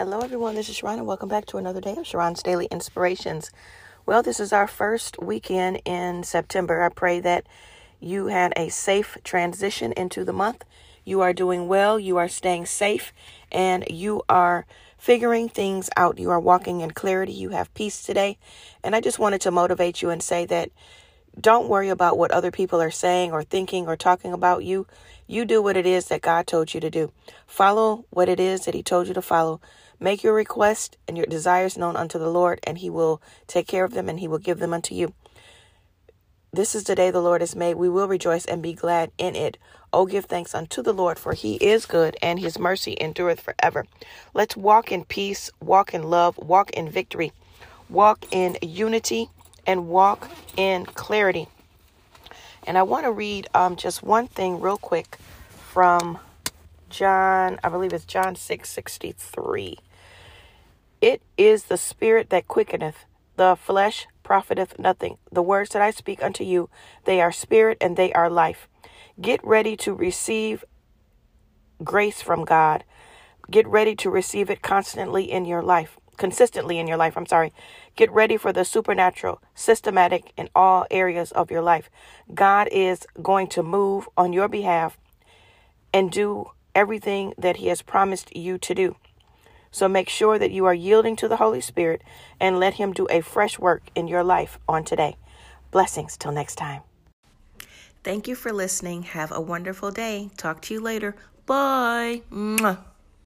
Hello, everyone. This is Sharron, and welcome back to another day of Sharron's Daily Inspirations. Well, this is our first weekend in September. I pray that you had a safe transition into the month. You are doing well, you are staying safe, and you are figuring things out. You are walking in clarity. You have peace today. And I just wanted to motivate you and say that don't worry about what other people are saying or thinking or talking about you. You do what it is that God told you to do. Follow what it is that He told you to follow. Make your request and your desires known unto the Lord, and He will take care of them and He will give them unto you. This is the day the Lord has made. We will rejoice and be glad in it. Oh, give thanks unto the Lord, for he is good, and his mercy endureth forever. Let's walk in peace, walk in love, walk in victory, walk in unity, and walk in clarity. And I want to read um, just one thing real quick from John, I believe it's John 6 63. It is the spirit that quickeneth, the flesh profiteth nothing. The words that I speak unto you, they are spirit and they are life. Get ready to receive grace from God. Get ready to receive it constantly in your life consistently in your life. I'm sorry. Get ready for the supernatural, systematic in all areas of your life. God is going to move on your behalf and do everything that He has promised you to do. So make sure that you are yielding to the Holy Spirit and let Him do a fresh work in your life on today. Blessings till next time. Thank you for listening. Have a wonderful day. Talk to you later. Bye. Mwah.